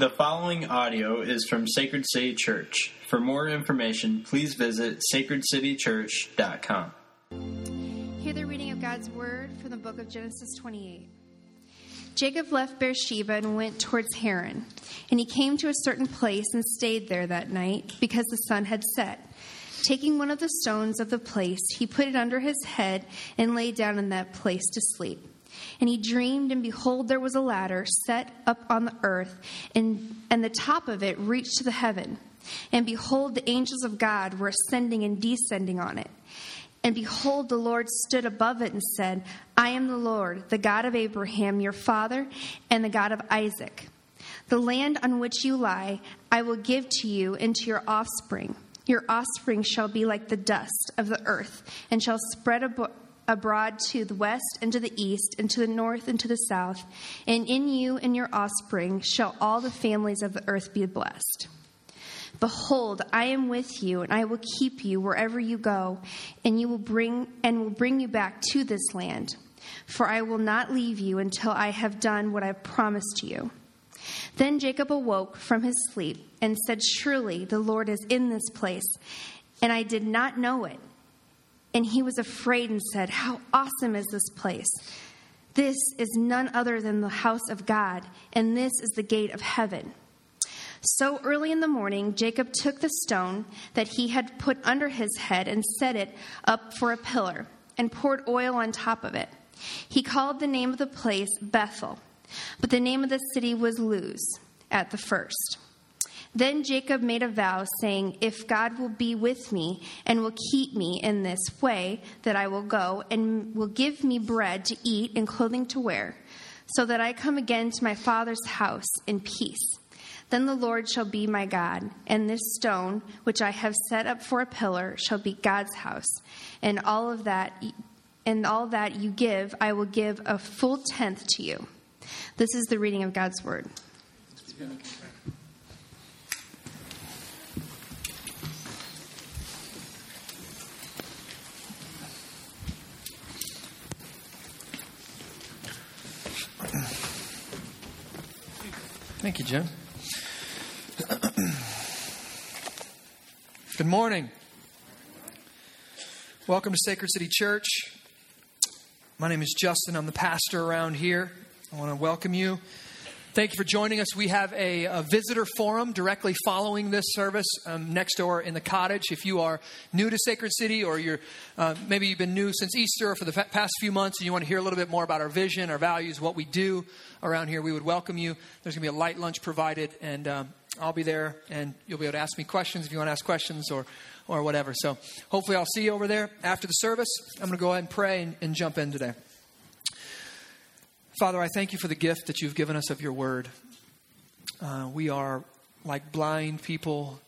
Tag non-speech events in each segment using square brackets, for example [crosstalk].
The following audio is from Sacred City Church. For more information, please visit sacredcitychurch.com. Hear the reading of God's word from the book of Genesis 28. Jacob left Beersheba and went towards Haran. And he came to a certain place and stayed there that night because the sun had set. Taking one of the stones of the place, he put it under his head and lay down in that place to sleep. And he dreamed, and behold, there was a ladder set up on the earth, and, and the top of it reached to the heaven. And behold, the angels of God were ascending and descending on it. And behold, the Lord stood above it and said, I am the Lord, the God of Abraham, your father, and the God of Isaac. The land on which you lie, I will give to you and to your offspring. Your offspring shall be like the dust of the earth, and shall spread abroad abroad to the west and to the east and to the north and to the south. And in you and your offspring shall all the families of the earth be blessed. Behold, I am with you, and I will keep you wherever you go, and you will bring and will bring you back to this land. For I will not leave you until I have done what I have promised you. Then Jacob awoke from his sleep and said, Surely the Lord is in this place, and I did not know it. And he was afraid and said, How awesome is this place! This is none other than the house of God, and this is the gate of heaven. So early in the morning, Jacob took the stone that he had put under his head and set it up for a pillar, and poured oil on top of it. He called the name of the place Bethel, but the name of the city was Luz at the first. Then Jacob made a vow, saying, If God will be with me and will keep me in this way, that I will go, and will give me bread to eat and clothing to wear, so that I come again to my father's house in peace. Then the Lord shall be my God, and this stone which I have set up for a pillar shall be God's house, and all of that and all that you give I will give a full tenth to you. This is the reading of God's word. Thank you, Jim. [clears throat] Good morning. Welcome to Sacred City Church. My name is Justin. I'm the pastor around here. I want to welcome you. Thank you for joining us. We have a, a visitor forum directly following this service um, next door in the cottage. If you are new to Sacred City or you're uh, maybe you've been new since Easter or for the past few months and you want to hear a little bit more about our vision, our values, what we do around here, we would welcome you. There's going to be a light lunch provided, and um, I'll be there, and you'll be able to ask me questions if you want to ask questions or, or whatever. So hopefully I'll see you over there after the service. I'm going to go ahead and pray and, and jump in today. Father, I thank you for the gift that you've given us of your word. Uh, we are like blind people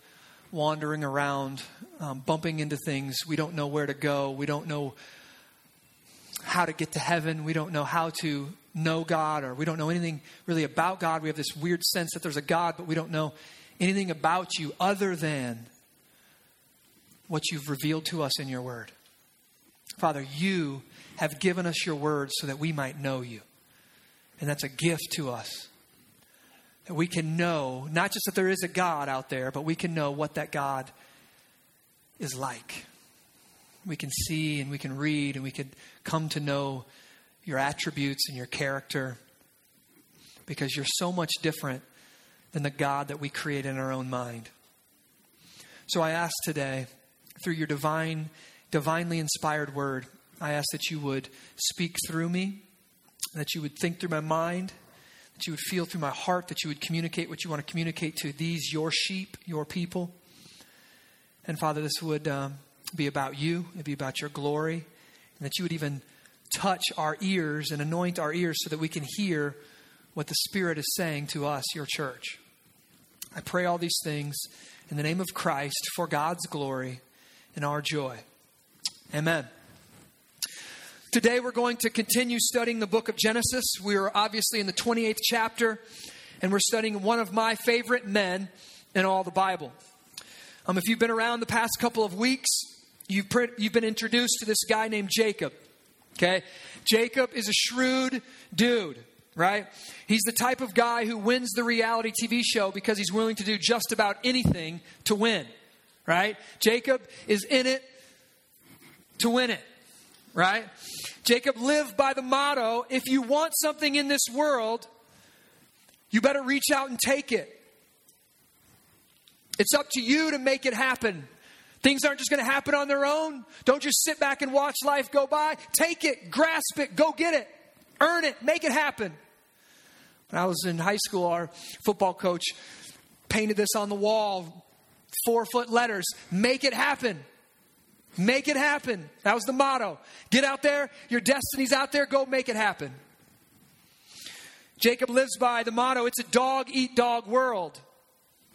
wandering around, um, bumping into things. We don't know where to go. We don't know how to get to heaven. We don't know how to know God, or we don't know anything really about God. We have this weird sense that there's a God, but we don't know anything about you other than what you've revealed to us in your word. Father, you have given us your word so that we might know you. And that's a gift to us. That we can know, not just that there is a God out there, but we can know what that God is like. We can see and we can read and we can come to know your attributes and your character because you're so much different than the God that we create in our own mind. So I ask today, through your divine, divinely inspired word, I ask that you would speak through me that you would think through my mind, that you would feel through my heart, that you would communicate what you want to communicate to these, your sheep, your people. And Father, this would um, be about you, it'd be about your glory, and that you would even touch our ears and anoint our ears so that we can hear what the Spirit is saying to us, your church. I pray all these things in the name of Christ for God's glory and our joy. Amen. Today we're going to continue studying the book of Genesis. We are obviously in the 28th chapter, and we're studying one of my favorite men in all the Bible. Um, if you've been around the past couple of weeks, you've, you've been introduced to this guy named Jacob. Okay? Jacob is a shrewd dude. right? He's the type of guy who wins the reality TV show because he's willing to do just about anything to win, right? Jacob is in it to win it, right? Jacob lived by the motto if you want something in this world, you better reach out and take it. It's up to you to make it happen. Things aren't just going to happen on their own. Don't just sit back and watch life go by. Take it, grasp it, go get it, earn it, make it happen. When I was in high school, our football coach painted this on the wall, four foot letters make it happen. Make it happen. That was the motto. Get out there, your destiny's out there, go make it happen. Jacob lives by the motto it's a dog eat dog world.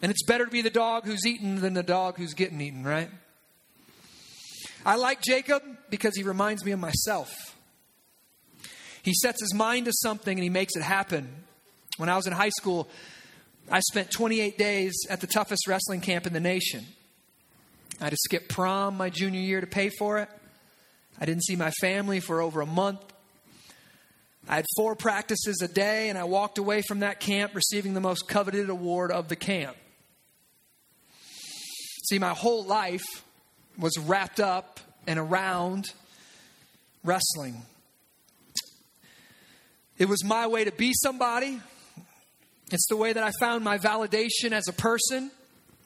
And it's better to be the dog who's eaten than the dog who's getting eaten, right? I like Jacob because he reminds me of myself. He sets his mind to something and he makes it happen. When I was in high school, I spent 28 days at the toughest wrestling camp in the nation. I had to skip prom my junior year to pay for it. I didn't see my family for over a month. I had four practices a day, and I walked away from that camp receiving the most coveted award of the camp. See, my whole life was wrapped up and around wrestling. It was my way to be somebody. It's the way that I found my validation as a person.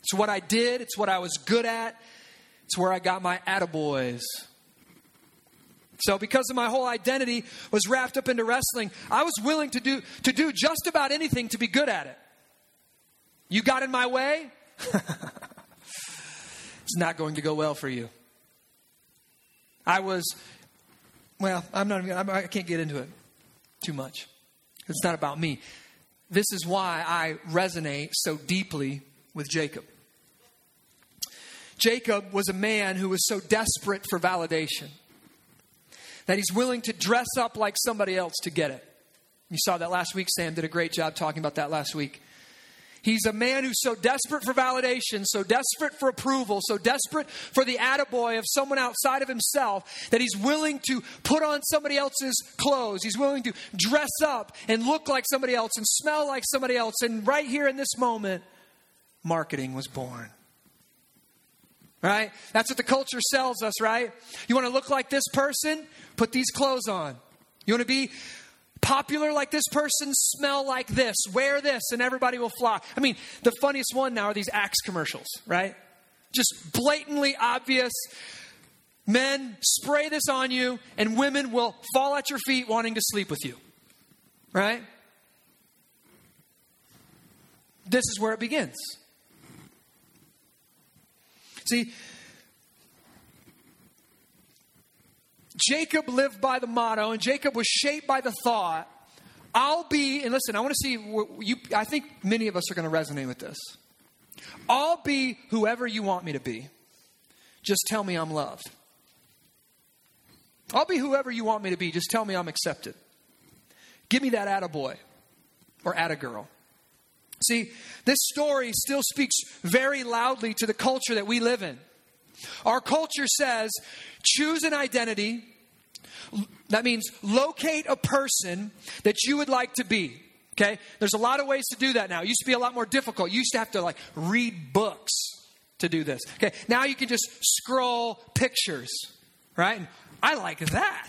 It's what I did, it's what I was good at, it's where I got my attaboys. So because of my whole identity was wrapped up into wrestling, I was willing to do to do just about anything to be good at it. You got in my way? [laughs] it's not going to go well for you. I was well, I'm not I can't get into it too much. It's not about me. This is why I resonate so deeply with Jacob. Jacob was a man who was so desperate for validation that he's willing to dress up like somebody else to get it. You saw that last week. Sam did a great job talking about that last week. He's a man who's so desperate for validation, so desperate for approval, so desperate for the attaboy of someone outside of himself that he's willing to put on somebody else's clothes. He's willing to dress up and look like somebody else and smell like somebody else. And right here in this moment, marketing was born. Right? That's what the culture sells us, right? You want to look like this person? Put these clothes on. You want to be popular like this person, smell like this, wear this, and everybody will flock. I mean, the funniest one now are these Axe commercials, right? Just blatantly obvious. Men spray this on you, and women will fall at your feet wanting to sleep with you, right? This is where it begins. See, Jacob lived by the motto, and Jacob was shaped by the thought, I'll be, and listen, I want to see, you, I think many of us are going to resonate with this. I'll be whoever you want me to be. Just tell me I'm loved. I'll be whoever you want me to be. Just tell me I'm accepted. Give me that attaboy or attagirl. See, this story still speaks very loudly to the culture that we live in. Our culture says choose an identity. That means locate a person that you would like to be. Okay? There's a lot of ways to do that now. It used to be a lot more difficult. You used to have to like read books to do this. Okay? Now you can just scroll pictures, right? And I like that.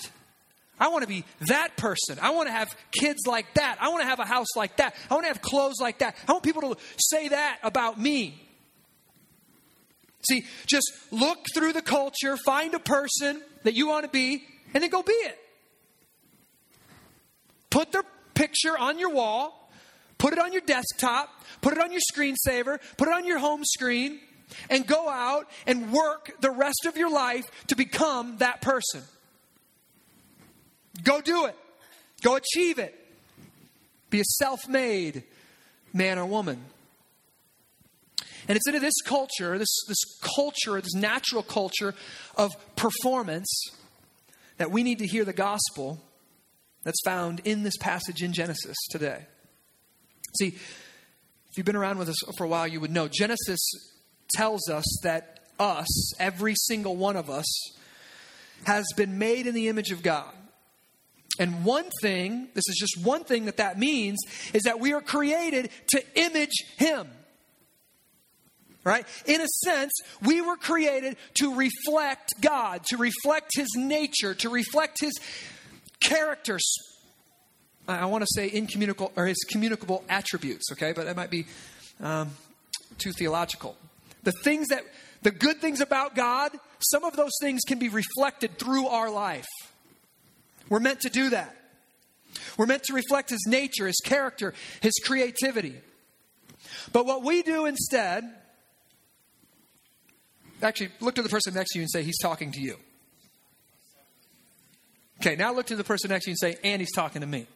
I want to be that person. I want to have kids like that. I want to have a house like that. I want to have clothes like that. I want people to say that about me. See, just look through the culture, find a person that you want to be, and then go be it. Put their picture on your wall, put it on your desktop, put it on your screensaver, put it on your home screen, and go out and work the rest of your life to become that person. Go do it. Go achieve it. Be a self made man or woman. And it's into this culture, this, this culture, this natural culture of performance, that we need to hear the gospel that's found in this passage in Genesis today. See, if you've been around with us for a while, you would know Genesis tells us that us, every single one of us, has been made in the image of God. And one thing, this is just one thing that that means, is that we are created to image Him. Right? In a sense, we were created to reflect God, to reflect His nature, to reflect His character. I want to say incommunicable, or His communicable attributes, okay? But that might be um, too theological. The things that, the good things about God, some of those things can be reflected through our life. We're meant to do that. We're meant to reflect His nature, His character, His creativity. But what we do instead, actually, look to the person next to you and say, He's talking to you. Okay, now look to the person next to you and say, and He's talking to me.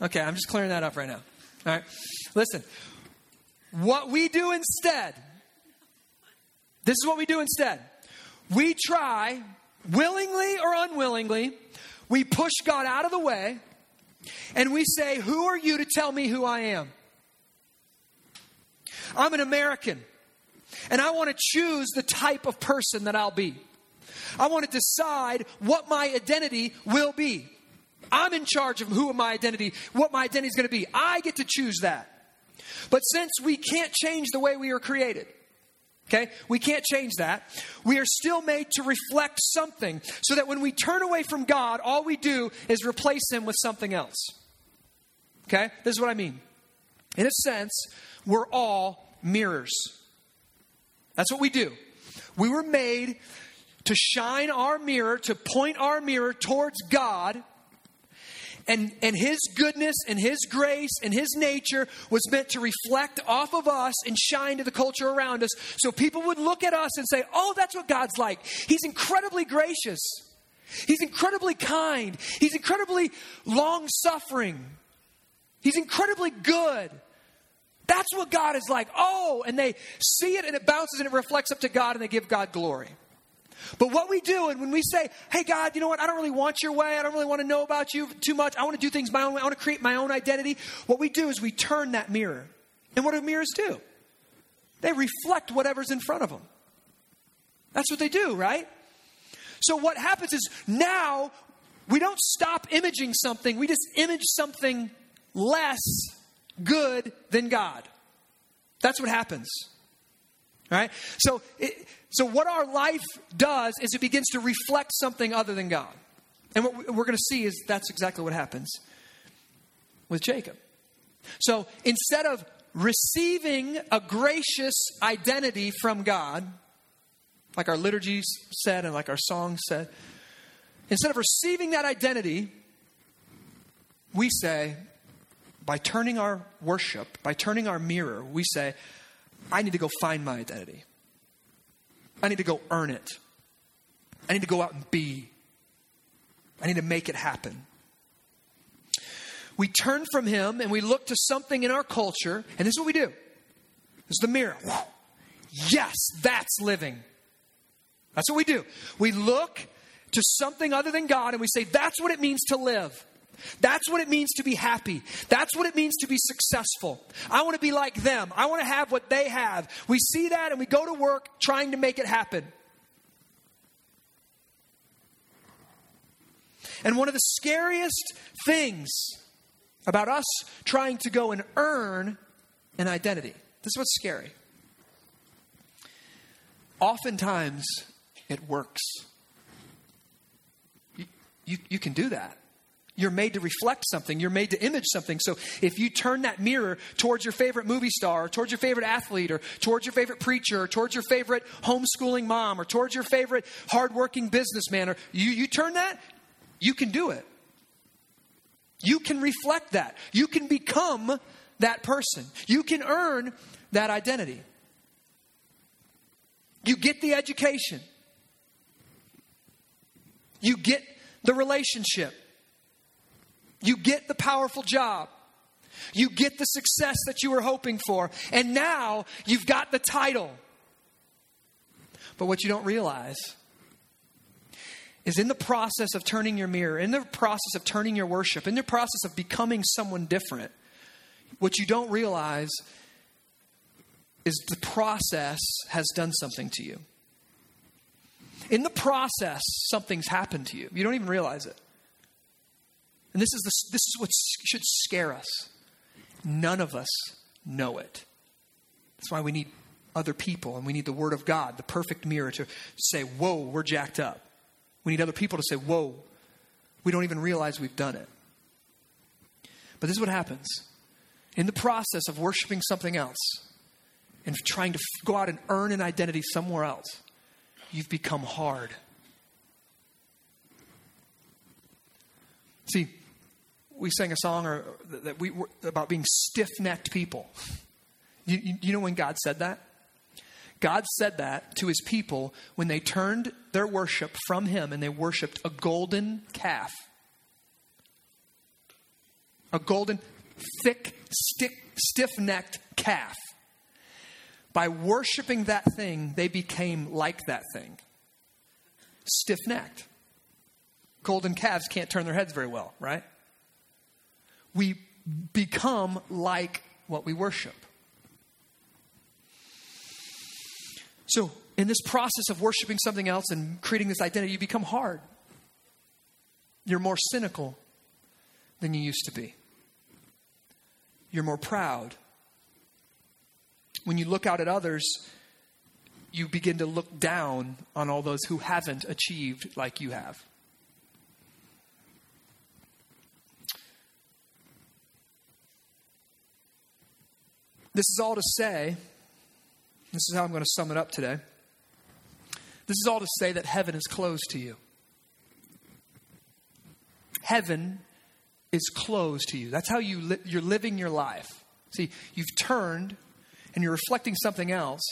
Okay, I'm just clearing that up right now. All right, listen. What we do instead, this is what we do instead. We try, willingly or unwillingly, we push God out of the way and we say, Who are you to tell me who I am? I'm an American and I want to choose the type of person that I'll be. I want to decide what my identity will be. I'm in charge of who my identity, what my identity is going to be. I get to choose that. But since we can't change the way we are created, Okay? We can't change that. We are still made to reflect something so that when we turn away from God, all we do is replace Him with something else. Okay? This is what I mean. In a sense, we're all mirrors. That's what we do. We were made to shine our mirror, to point our mirror towards God and, and His goodness and His grace and His nature was meant to reflect off of us and shine to the culture around us so people would look at us and say, oh, that's what God's like. He's incredibly gracious, He's incredibly kind, He's incredibly long suffering, He's incredibly good. That's what God is like. Oh, and they see it and it bounces and it reflects up to God and they give God glory. But what we do, and when we say, hey, God, you know what? I don't really want your way. I don't really want to know about you too much. I want to do things my own way. I want to create my own identity. What we do is we turn that mirror. And what do mirrors do? They reflect whatever's in front of them. That's what they do, right? So what happens is now we don't stop imaging something, we just image something less good than God. That's what happens. Right? So, it, so what our life does is it begins to reflect something other than God. And what we're going to see is that's exactly what happens with Jacob. So instead of receiving a gracious identity from God, like our liturgy said and like our song said, instead of receiving that identity, we say, by turning our worship, by turning our mirror, we say, I need to go find my identity. I need to go earn it. I need to go out and be. I need to make it happen. We turn from Him and we look to something in our culture, and this is what we do. This is the mirror. Yes, that's living. That's what we do. We look to something other than God and we say, that's what it means to live. That's what it means to be happy. That's what it means to be successful. I want to be like them. I want to have what they have. We see that and we go to work trying to make it happen. And one of the scariest things about us trying to go and earn an identity, this is what's scary. Oftentimes, it works. You, you, you can do that. You're made to reflect something. You're made to image something. So if you turn that mirror towards your favorite movie star, or towards your favorite athlete, or towards your favorite preacher, or towards your favorite homeschooling mom, or towards your favorite hardworking businessman, or you, you turn that, you can do it. You can reflect that. You can become that person. You can earn that identity. You get the education. You get the relationship. You get the powerful job. You get the success that you were hoping for. And now you've got the title. But what you don't realize is in the process of turning your mirror, in the process of turning your worship, in the process of becoming someone different, what you don't realize is the process has done something to you. In the process, something's happened to you. You don't even realize it. And this is, the, this is what should scare us. None of us know it. That's why we need other people and we need the Word of God, the perfect mirror to say, Whoa, we're jacked up. We need other people to say, Whoa, we don't even realize we've done it. But this is what happens. In the process of worshiping something else and trying to go out and earn an identity somewhere else, you've become hard. See, we sang a song or, that we were about being stiff-necked people. You, you, you know when God said that? God said that to his people when they turned their worship from him and they worshiped a golden calf. A golden, thick, stick, stiff-necked calf. By worshiping that thing, they became like that thing. Stiff-necked. Golden calves can't turn their heads very well, right? We become like what we worship. So, in this process of worshiping something else and creating this identity, you become hard. You're more cynical than you used to be. You're more proud. When you look out at others, you begin to look down on all those who haven't achieved like you have. This is all to say, this is how I'm going to sum it up today. This is all to say that heaven is closed to you. Heaven is closed to you. That's how you li- you're living your life. See, you've turned and you're reflecting something else,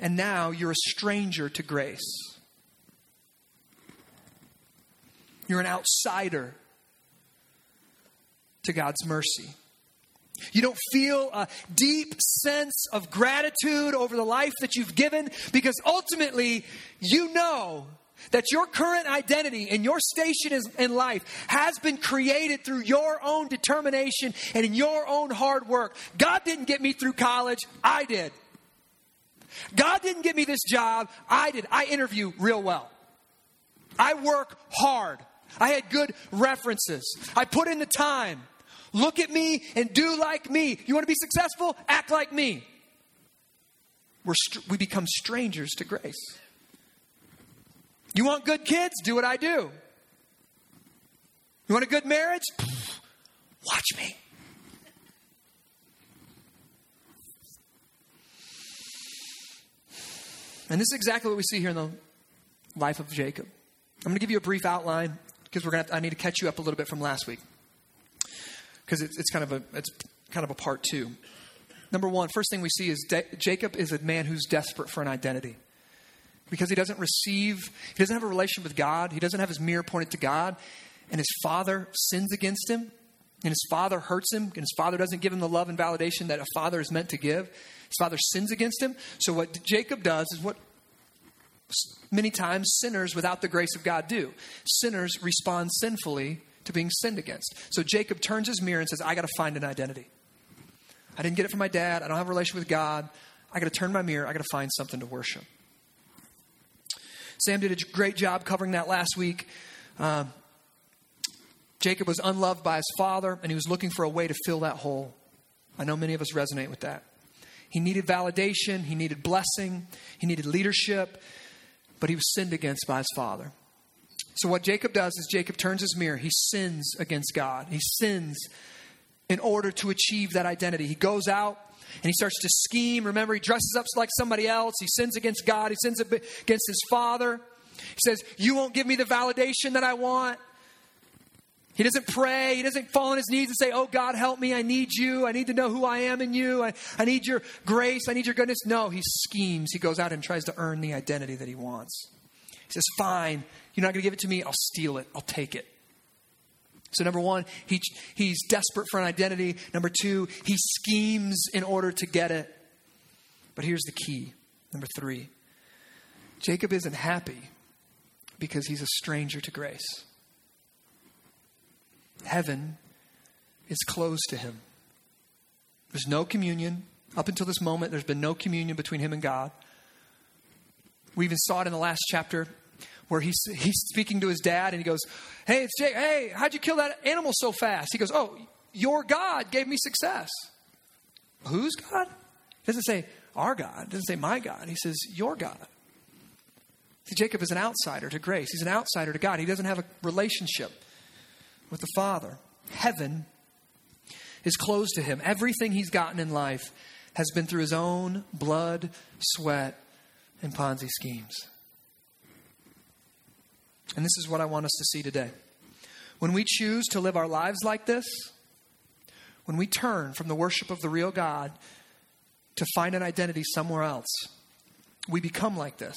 and now you're a stranger to grace. You're an outsider to God's mercy. You don't feel a deep sense of gratitude over the life that you've given because ultimately you know that your current identity and your station in life has been created through your own determination and in your own hard work. God didn't get me through college, I did. God didn't get me this job, I did. I interview real well. I work hard. I had good references. I put in the time. Look at me and do like me. You want to be successful? Act like me. We're we become strangers to grace. You want good kids? Do what I do. You want a good marriage? Watch me. And this is exactly what we see here in the life of Jacob. I'm going to give you a brief outline because we're going to I need to catch you up a little bit from last week because it's, it's kind of a it's kind of a part two. Number one, first thing we see is De- Jacob is a man who's desperate for an identity because he doesn't receive, he doesn't have a relation with God, he doesn't have his mirror pointed to God, and his father sins against him, and his father hurts him, and his father doesn't give him the love and validation that a father is meant to give. His father sins against him. So what Jacob does is what many times sinners without the grace of God do. Sinners respond sinfully to being sinned against. So Jacob turns his mirror and says, I got to find an identity. I didn't get it from my dad. I don't have a relation with God. I got to turn my mirror. I got to find something to worship. Sam did a great job covering that last week. Um, Jacob was unloved by his father, and he was looking for a way to fill that hole. I know many of us resonate with that. He needed validation, he needed blessing, he needed leadership, but he was sinned against by his father. So, what Jacob does is Jacob turns his mirror. He sins against God. He sins in order to achieve that identity. He goes out and he starts to scheme. Remember, he dresses up like somebody else. He sins against God. He sins against his father. He says, You won't give me the validation that I want. He doesn't pray. He doesn't fall on his knees and say, Oh, God, help me. I need you. I need to know who I am in you. I, I need your grace. I need your goodness. No, he schemes. He goes out and tries to earn the identity that he wants. He says, Fine, you're not going to give it to me. I'll steal it. I'll take it. So, number one, he, he's desperate for an identity. Number two, he schemes in order to get it. But here's the key. Number three, Jacob isn't happy because he's a stranger to grace. Heaven is closed to him. There's no communion. Up until this moment, there's been no communion between him and God. We even saw it in the last chapter. Where he's, he's speaking to his dad and he goes, Hey, it's Jake. Hey, how'd you kill that animal so fast? He goes, Oh, your God gave me success. Whose God? He doesn't say our God. He doesn't say my God. He says your God. See, Jacob is an outsider to grace. He's an outsider to God. He doesn't have a relationship with the Father. Heaven is closed to him. Everything he's gotten in life has been through his own blood, sweat, and Ponzi schemes. And this is what I want us to see today. When we choose to live our lives like this, when we turn from the worship of the real God to find an identity somewhere else, we become like this.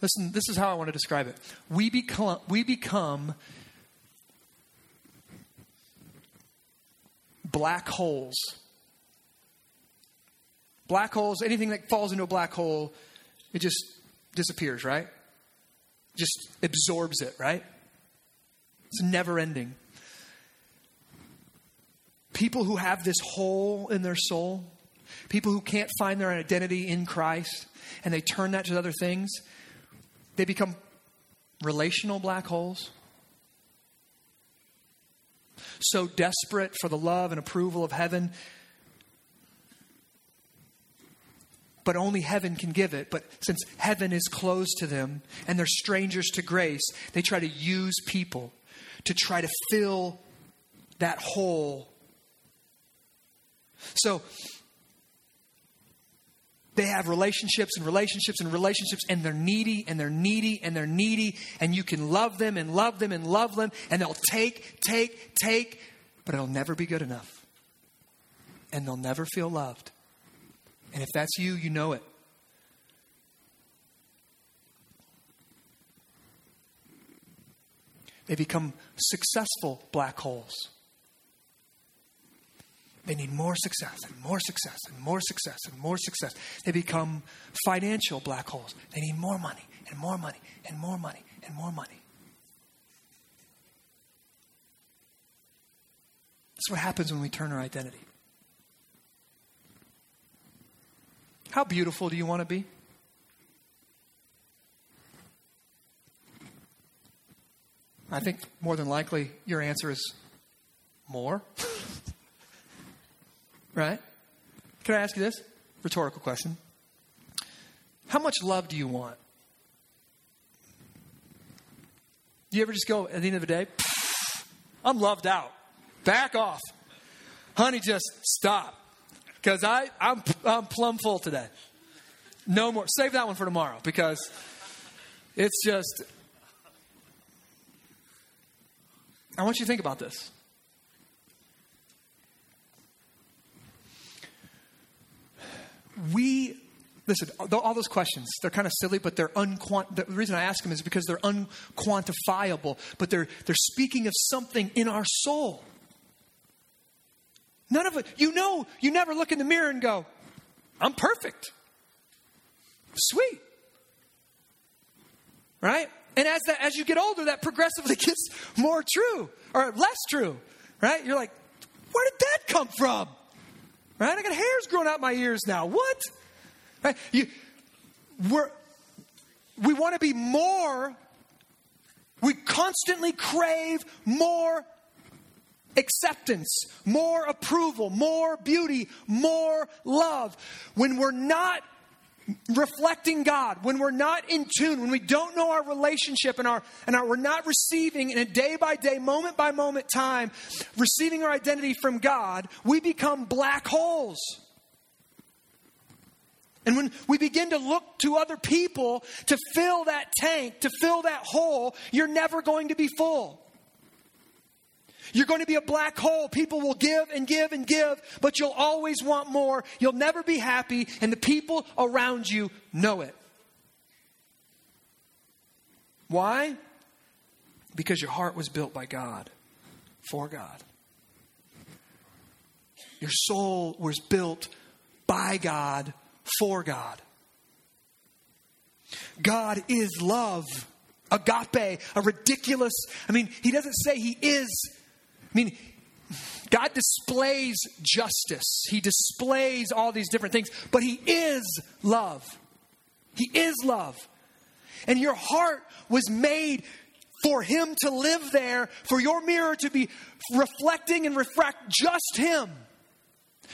Listen, this is how I want to describe it. We become, we become black holes. Black holes, anything that falls into a black hole, it just disappears, right? Just absorbs it, right? It's never ending. People who have this hole in their soul, people who can't find their identity in Christ, and they turn that to other things, they become relational black holes. So desperate for the love and approval of heaven, but only heaven can give it. But since heaven is closed to them and they're strangers to grace, they try to use people to try to fill that hole. So they have relationships and relationships and relationships, and they're needy and they're needy and they're needy, and you can love them and love them and love them, and they'll take, take, take, but it'll never be good enough. And they'll never feel loved. And if that's you, you know it. They become successful black holes. They need more success and more success and more success and more success. They become financial black holes. They need more money and more money and more money and more money. That's what happens when we turn our identity. How beautiful do you want to be? I think more than likely your answer is more. [laughs] right? Can I ask you this? Rhetorical question. How much love do you want? Do you ever just go at the end of the day, I'm loved out. Back off. Honey, just stop. Because I I'm I'm plumb full today. No more. Save that one for tomorrow because it's just I want you to think about this. We, listen, all those questions, they're kind of silly, but they're unquant. The reason I ask them is because they're unquantifiable, but they're, they're speaking of something in our soul. None of it, you know, you never look in the mirror and go, I'm perfect. Sweet. Right? And as that, as you get older, that progressively [laughs] gets more true or less true, right? You're like, where did that come from? Right? I got hairs growing out my ears now. What? Right? You, we're, we want to be more. We constantly crave more acceptance, more approval, more beauty, more love. When we're not reflecting God, when we're not in tune, when we don't know our relationship and our and our, we're not receiving in a day by day, moment by moment time, receiving our identity from God, we become black holes. And when we begin to look to other people to fill that tank, to fill that hole, you're never going to be full. You're going to be a black hole. People will give and give and give, but you'll always want more. You'll never be happy, and the people around you know it. Why? Because your heart was built by God, for God. Your soul was built by God, for God. God is love, agape, a ridiculous. I mean, he doesn't say he is I mean, God displays justice, He displays all these different things, but He is love. He is love. And your heart was made for Him to live there, for your mirror to be reflecting and refract just Him.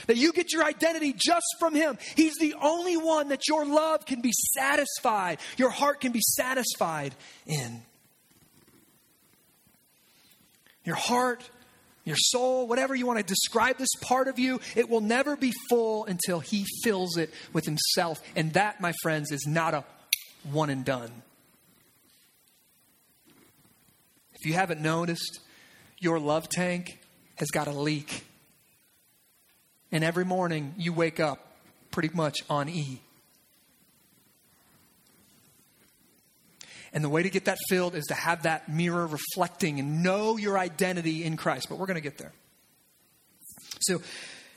That you get your identity just from Him. He's the only one that your love can be satisfied, your heart can be satisfied in. Your heart, your soul, whatever you want to describe this part of you, it will never be full until He fills it with Himself. And that, my friends, is not a one and done. If you haven't noticed, your love tank has got a leak. And every morning you wake up pretty much on E. And the way to get that filled is to have that mirror reflecting and know your identity in Christ. But we're going to get there. So,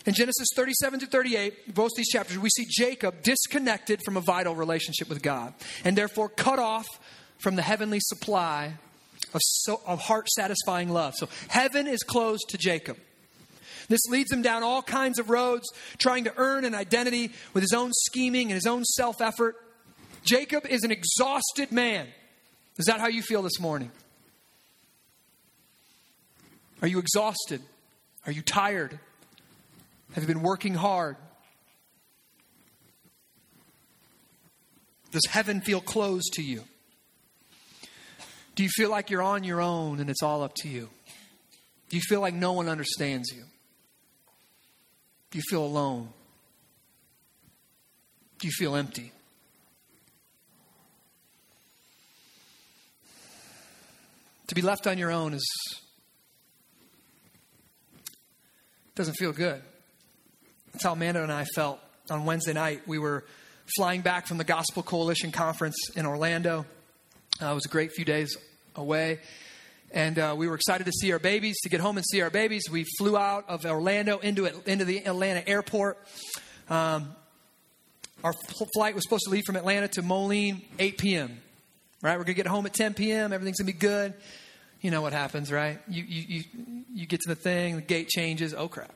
in Genesis 37 to 38, both these chapters, we see Jacob disconnected from a vital relationship with God and therefore cut off from the heavenly supply of, so, of heart satisfying love. So, heaven is closed to Jacob. This leads him down all kinds of roads, trying to earn an identity with his own scheming and his own self effort. Jacob is an exhausted man. Is that how you feel this morning? Are you exhausted? Are you tired? Have you been working hard? Does heaven feel closed to you? Do you feel like you're on your own and it's all up to you? Do you feel like no one understands you? Do you feel alone? Do you feel empty? To be left on your own is doesn't feel good. That's how Amanda and I felt on Wednesday night. We were flying back from the Gospel Coalition conference in Orlando. Uh, it was a great few days away. And uh, we were excited to see our babies, to get home and see our babies. We flew out of Orlando into, into the Atlanta airport. Um, our flight was supposed to leave from Atlanta to Moline 8 p.m. Right? We're going to get home at 10 p.m. Everything's going to be good. You know what happens, right? You, you, you, you get to the thing, the gate changes. Oh, crap.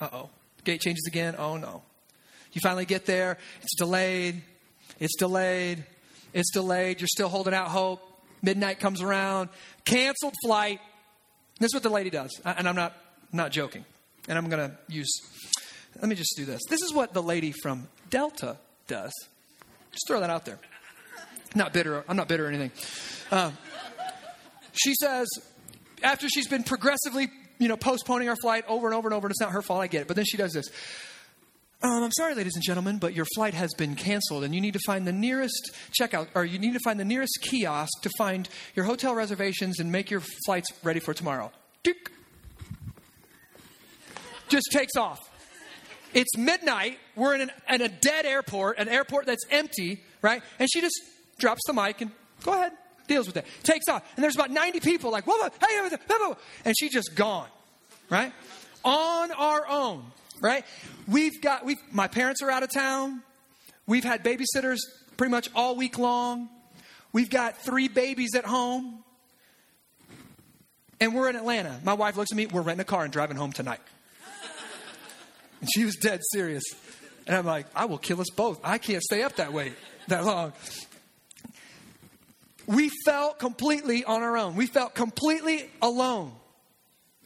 Uh oh. Gate changes again. Oh, no. You finally get there. It's delayed. It's delayed. It's delayed. You're still holding out hope. Midnight comes around. Canceled flight. This is what the lady does. And I'm not, not joking. And I'm going to use, let me just do this. This is what the lady from Delta does. Just throw that out there. Not bitter. I'm not bitter or anything. Uh, she says, after she's been progressively, you know, postponing our flight over and over and over, and it's not her fault, I get it. But then she does this. Um, I'm sorry, ladies and gentlemen, but your flight has been canceled, and you need to find the nearest checkout, or you need to find the nearest kiosk to find your hotel reservations and make your flights ready for tomorrow. Just takes off. It's midnight. We're in, an, in a dead airport, an airport that's empty, right? And she just drops the mic and go ahead, deals with it. Takes off. And there's about 90 people like, whoa, hey, and she's just gone, right? On our own, right? We've got, we've, my parents are out of town. We've had babysitters pretty much all week long. We've got three babies at home. And we're in Atlanta. My wife looks at me, we're renting a car and driving home tonight. [laughs] And she was dead serious. And I'm like, I will kill us both. I can't stay up that way that long. We felt completely on our own. We felt completely alone.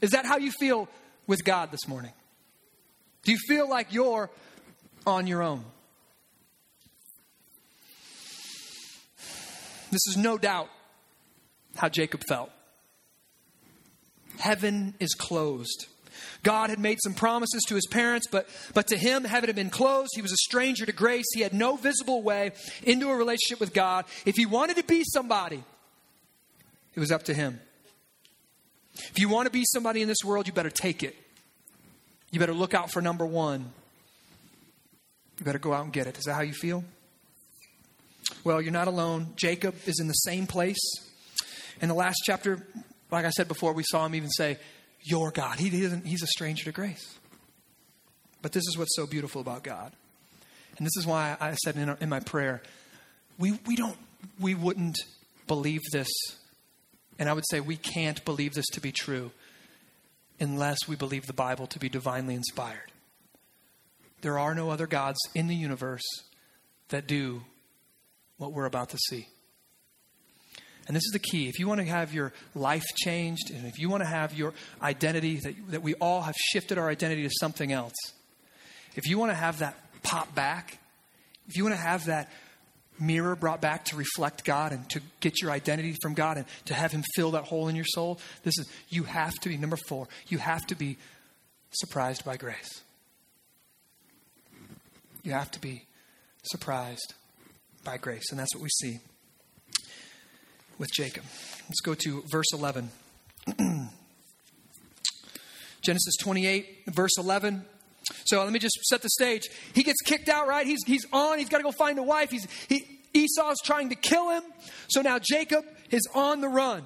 Is that how you feel with God this morning? Do you feel like you're on your own? This is no doubt how Jacob felt. Heaven is closed. God had made some promises to his parents, but, but to him, heaven had been closed. He was a stranger to grace. He had no visible way into a relationship with God. If he wanted to be somebody, it was up to him. If you want to be somebody in this world, you better take it. You better look out for number one. You better go out and get it. Is that how you feel? Well, you're not alone. Jacob is in the same place. In the last chapter, like I said before, we saw him even say, your God. He, he he's a stranger to grace. But this is what's so beautiful about God. And this is why I said in, in my prayer, we, we don't, we wouldn't believe this. And I would say we can't believe this to be true unless we believe the Bible to be divinely inspired. There are no other gods in the universe that do what we're about to see. And this is the key. If you want to have your life changed, and if you want to have your identity, that, that we all have shifted our identity to something else, if you want to have that pop back, if you want to have that mirror brought back to reflect God and to get your identity from God and to have Him fill that hole in your soul, this is, you have to be, number four, you have to be surprised by grace. You have to be surprised by grace. And that's what we see with Jacob. Let's go to verse 11. [clears throat] Genesis 28, verse 11. So let me just set the stage. He gets kicked out, right? He's, he's on. He's got to go find a wife. He's, he, Esau's trying to kill him. So now Jacob is on the run.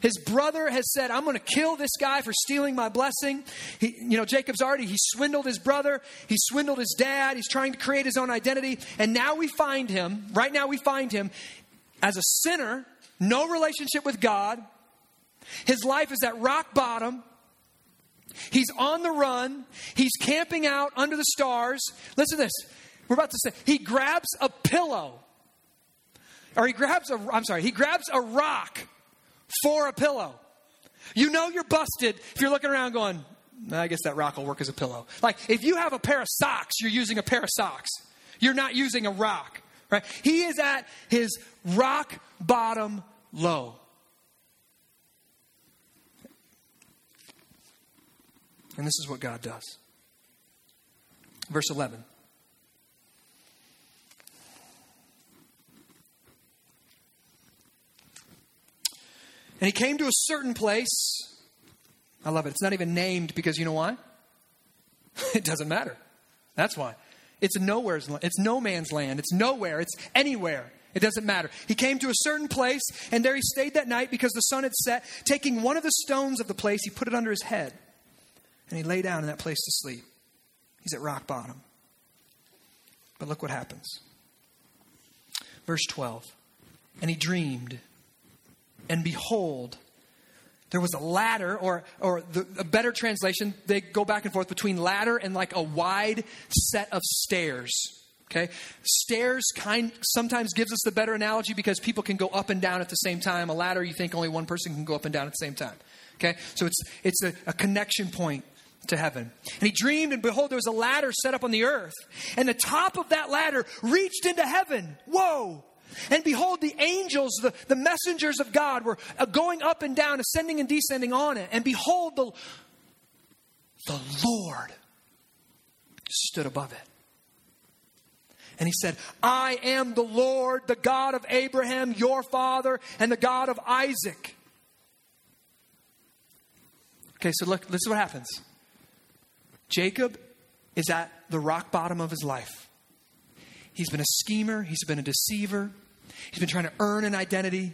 His brother has said, I'm going to kill this guy for stealing my blessing. He, you know, Jacob's already, he swindled his brother. He swindled his dad. He's trying to create his own identity. And now we find him, right now we find him as a sinner no relationship with God. His life is at rock bottom. He's on the run. He's camping out under the stars. Listen to this. We're about to say, he grabs a pillow. Or he grabs a, I'm sorry, he grabs a rock for a pillow. You know you're busted if you're looking around going, I guess that rock will work as a pillow. Like if you have a pair of socks, you're using a pair of socks. You're not using a rock. Right? He is at his rock bottom low. And this is what God does. Verse 11. And he came to a certain place. I love it. It's not even named because you know why? [laughs] it doesn't matter. That's why. It's nowhere's it's no man's land. It's nowhere. It's anywhere. It doesn't matter. He came to a certain place, and there he stayed that night because the sun had set. Taking one of the stones of the place, he put it under his head, and he lay down in that place to sleep. He's at rock bottom. But look what happens. Verse 12. And he dreamed, and behold, there was a ladder, or, or the, a better translation, they go back and forth between ladder and like a wide set of stairs. Okay? Stairs kind sometimes gives us the better analogy because people can go up and down at the same time. A ladder, you think only one person can go up and down at the same time. Okay? So it's it's a, a connection point to heaven. And he dreamed, and behold, there was a ladder set up on the earth. And the top of that ladder reached into heaven. Whoa! And behold, the angels, the, the messengers of God, were uh, going up and down, ascending and descending on it. And behold, the, the Lord stood above it. And he said, I am the Lord, the God of Abraham, your father, and the God of Isaac. Okay, so look, this is what happens. Jacob is at the rock bottom of his life. He's been a schemer, he's been a deceiver, he's been trying to earn an identity.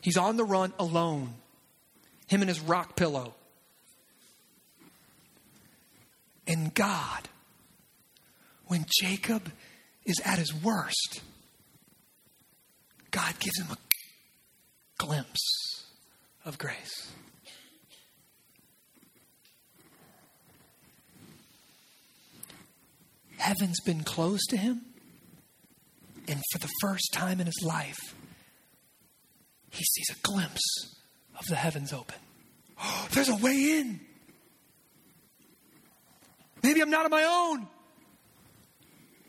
He's on the run alone, him and his rock pillow. And God, when Jacob is at his worst, God gives him a glimpse of grace. Heaven's been closed to him, and for the first time in his life, he sees a glimpse of the heavens open. Oh, [gasps] there's a way in. Maybe I'm not on my own.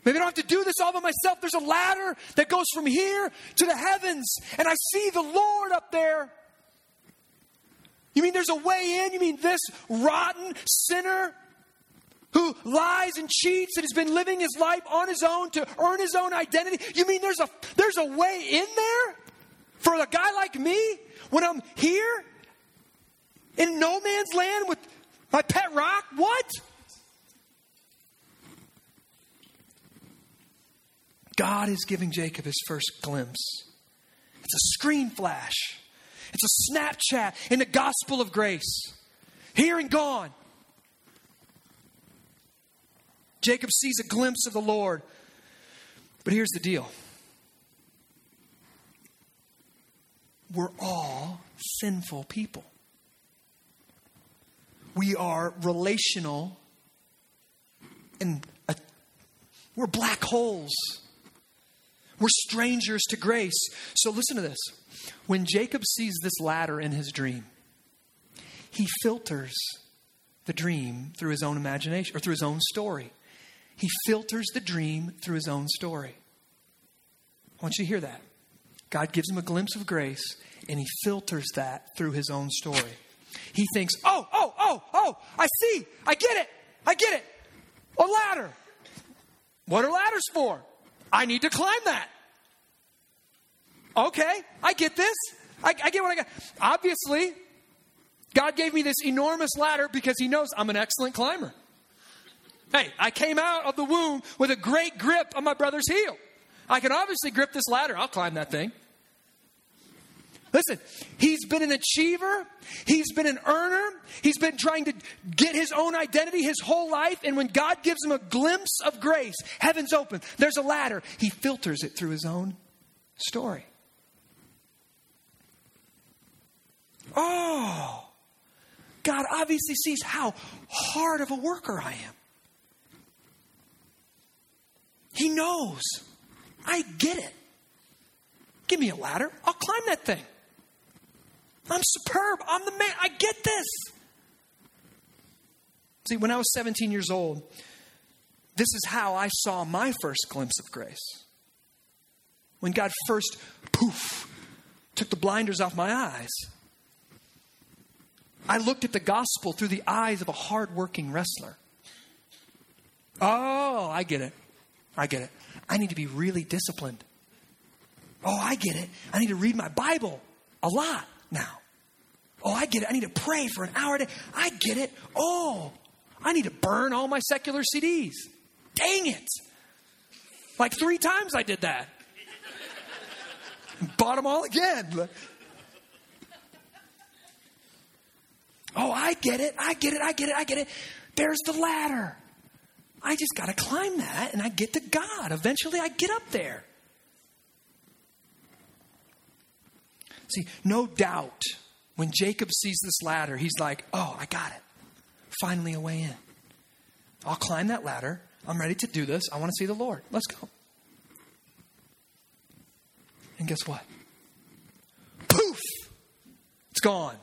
Maybe I don't have to do this all by myself. There's a ladder that goes from here to the heavens, and I see the Lord up there. You mean there's a way in? You mean this rotten sinner who lies and cheats and has been living his life on his own to earn his own identity? You mean there's a there's a way in there for a guy like me when I'm here in no man's land with my pet rock? What? God is giving Jacob his first glimpse. It's a screen flash, it's a Snapchat in the gospel of grace. Here and gone. Jacob sees a glimpse of the Lord. But here's the deal we're all sinful people. We are relational and a, we're black holes We're strangers to grace. So listen to this. When Jacob sees this ladder in his dream, he filters the dream through his own imagination or through his own story. He filters the dream through his own story. I want you to hear that. God gives him a glimpse of grace, and he filters that through his own story. He thinks, oh, oh, oh, oh, I see, I get it, I get it. A ladder. What are ladders for? I need to climb that. Okay, I get this. I, I get what I got. Obviously, God gave me this enormous ladder because He knows I'm an excellent climber. Hey, I came out of the womb with a great grip on my brother's heel. I can obviously grip this ladder. I'll climb that thing. Listen, he's been an achiever. He's been an earner. He's been trying to get his own identity his whole life. And when God gives him a glimpse of grace, heaven's open, there's a ladder. He filters it through his own story. Oh, God obviously sees how hard of a worker I am. He knows. I get it. Give me a ladder. I'll climb that thing. I'm superb. I'm the man. I get this. See, when I was 17 years old, this is how I saw my first glimpse of grace. When God first, poof, took the blinders off my eyes. I looked at the gospel through the eyes of a hardworking wrestler. Oh, I get it. I get it. I need to be really disciplined. Oh, I get it. I need to read my Bible a lot now. Oh, I get it. I need to pray for an hour a day. I get it. Oh, I need to burn all my secular CDs. Dang it. Like three times I did that. Bought them all again. Oh, I get it. I get it. I get it. I get it. There's the ladder. I just got to climb that and I get to God. Eventually I get up there. See, no doubt when Jacob sees this ladder, he's like, oh, I got it. Finally a way in. I'll climb that ladder. I'm ready to do this. I want to see the Lord. Let's go. And guess what? Poof! It's gone.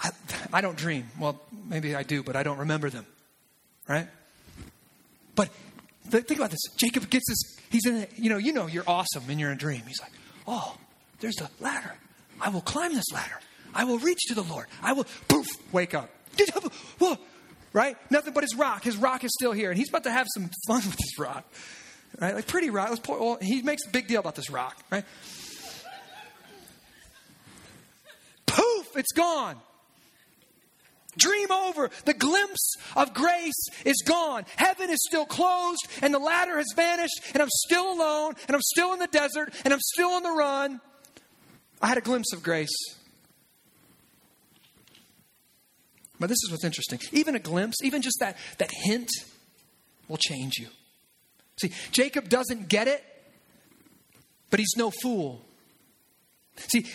I, [laughs] I don't dream. Well, maybe I do, but I don't remember them. Right? But think about this. Jacob gets this. He's in. A, you know. You know. You're awesome, and you're in a dream. He's like, "Oh, there's a ladder. I will climb this ladder. I will reach to the Lord. I will." Poof! Wake up. [laughs] Whoa! Right? Nothing but his rock. His rock is still here, and he's about to have some fun [laughs] with his rock. Right? Like pretty rock. Let's pour, well, he makes a big deal about this rock. Right? Poof! It's gone. Dream over. The glimpse of grace is gone. Heaven is still closed, and the ladder has vanished, and I'm still alone, and I'm still in the desert, and I'm still on the run. I had a glimpse of grace. But this is what's interesting. Even a glimpse, even just that, that hint, will change you. See, Jacob doesn't get it, but he's no fool. See,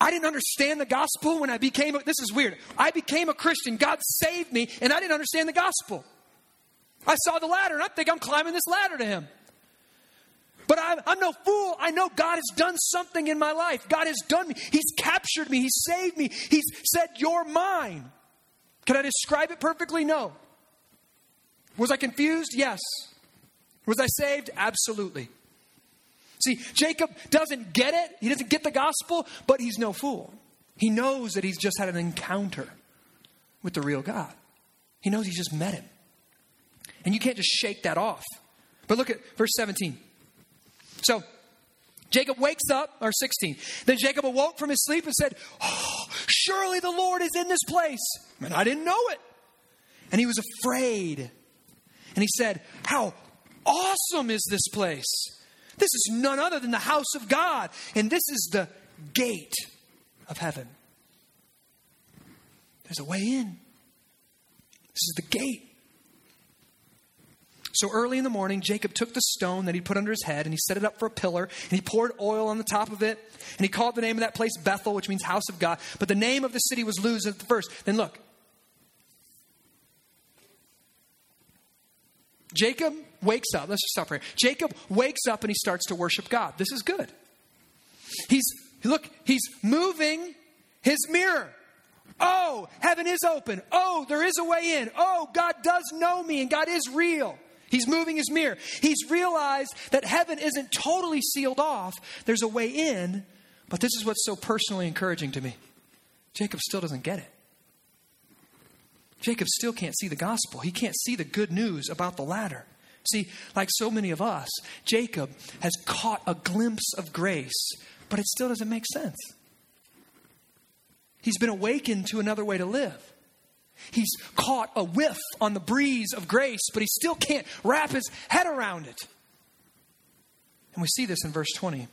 I didn't understand the gospel when I became, a, this is weird. I became a Christian. God saved me, and I didn't understand the gospel. I saw the ladder, and I think I'm climbing this ladder to Him. But I'm, I'm, no fool. I know God has done something in my life. God has done me. He's captured me. He's saved me. He's said, You're mine. Can I describe it perfectly? No. Was I confused? Yes. Was I saved? Absolutely. See, Jacob doesn't get it, he doesn't get the gospel, but he's no fool. He knows that he's just had an encounter with the real God. He knows he's just met him. And you can't just shake that off. But look at verse 17. So, Jacob wakes up, or 16. Then Jacob awoke from his sleep and said, oh, Surely the Lord is in this place. And I didn't know it. And he was afraid. And he said, How awesome is this place! This is none other than the house of God, and this is the gate of heaven. There's a way in. This is the gate. So early in the morning, Jacob took the stone that he put under his head and he set it up for a pillar and he poured oil on the top of it and he called the name of that place Bethel, which means house of God. But the name of the city was Luz at the first. Then look. Jacob wakes up. Let's just stop here. Jacob wakes up and he starts to worship God. This is good. He's, look, he's moving his mirror. Oh, heaven is open. Oh, there is a way in. Oh, God does know me and God is real. He's moving his mirror. He's realized that heaven isn't totally sealed off. There's a way in, but this is what's so personally encouraging to me. Jacob still doesn't get it. Jacob still can't see the gospel. He can't see the good news about the ladder. See, like so many of us, Jacob has caught a glimpse of grace, but it still doesn't make sense. He's been awakened to another way to live. He's caught a whiff on the breeze of grace, but he still can't wrap his head around it. And we see this in verse 20.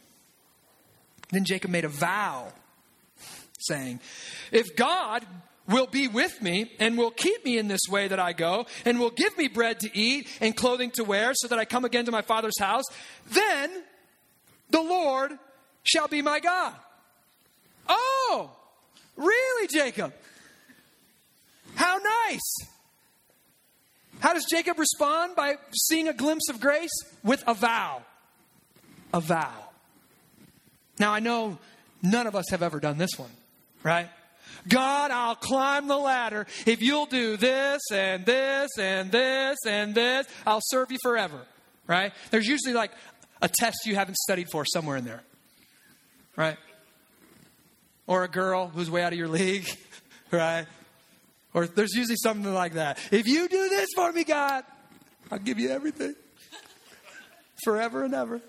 Then Jacob made a vow, saying, If God will be with me and will keep me in this way that I go, and will give me bread to eat and clothing to wear, so that I come again to my father's house, then the Lord shall be my God. Oh, really, Jacob? How nice. How does Jacob respond? By seeing a glimpse of grace? With a vow. A vow. Now, I know none of us have ever done this one, right? God, I'll climb the ladder. If you'll do this and this and this and this, I'll serve you forever. Right? There's usually like a test you haven't studied for somewhere in there. Right? Or a girl who's way out of your league. [laughs] Right? Or there's usually something like that. If you do this for me, God, I'll give you everything. [laughs] Forever and ever.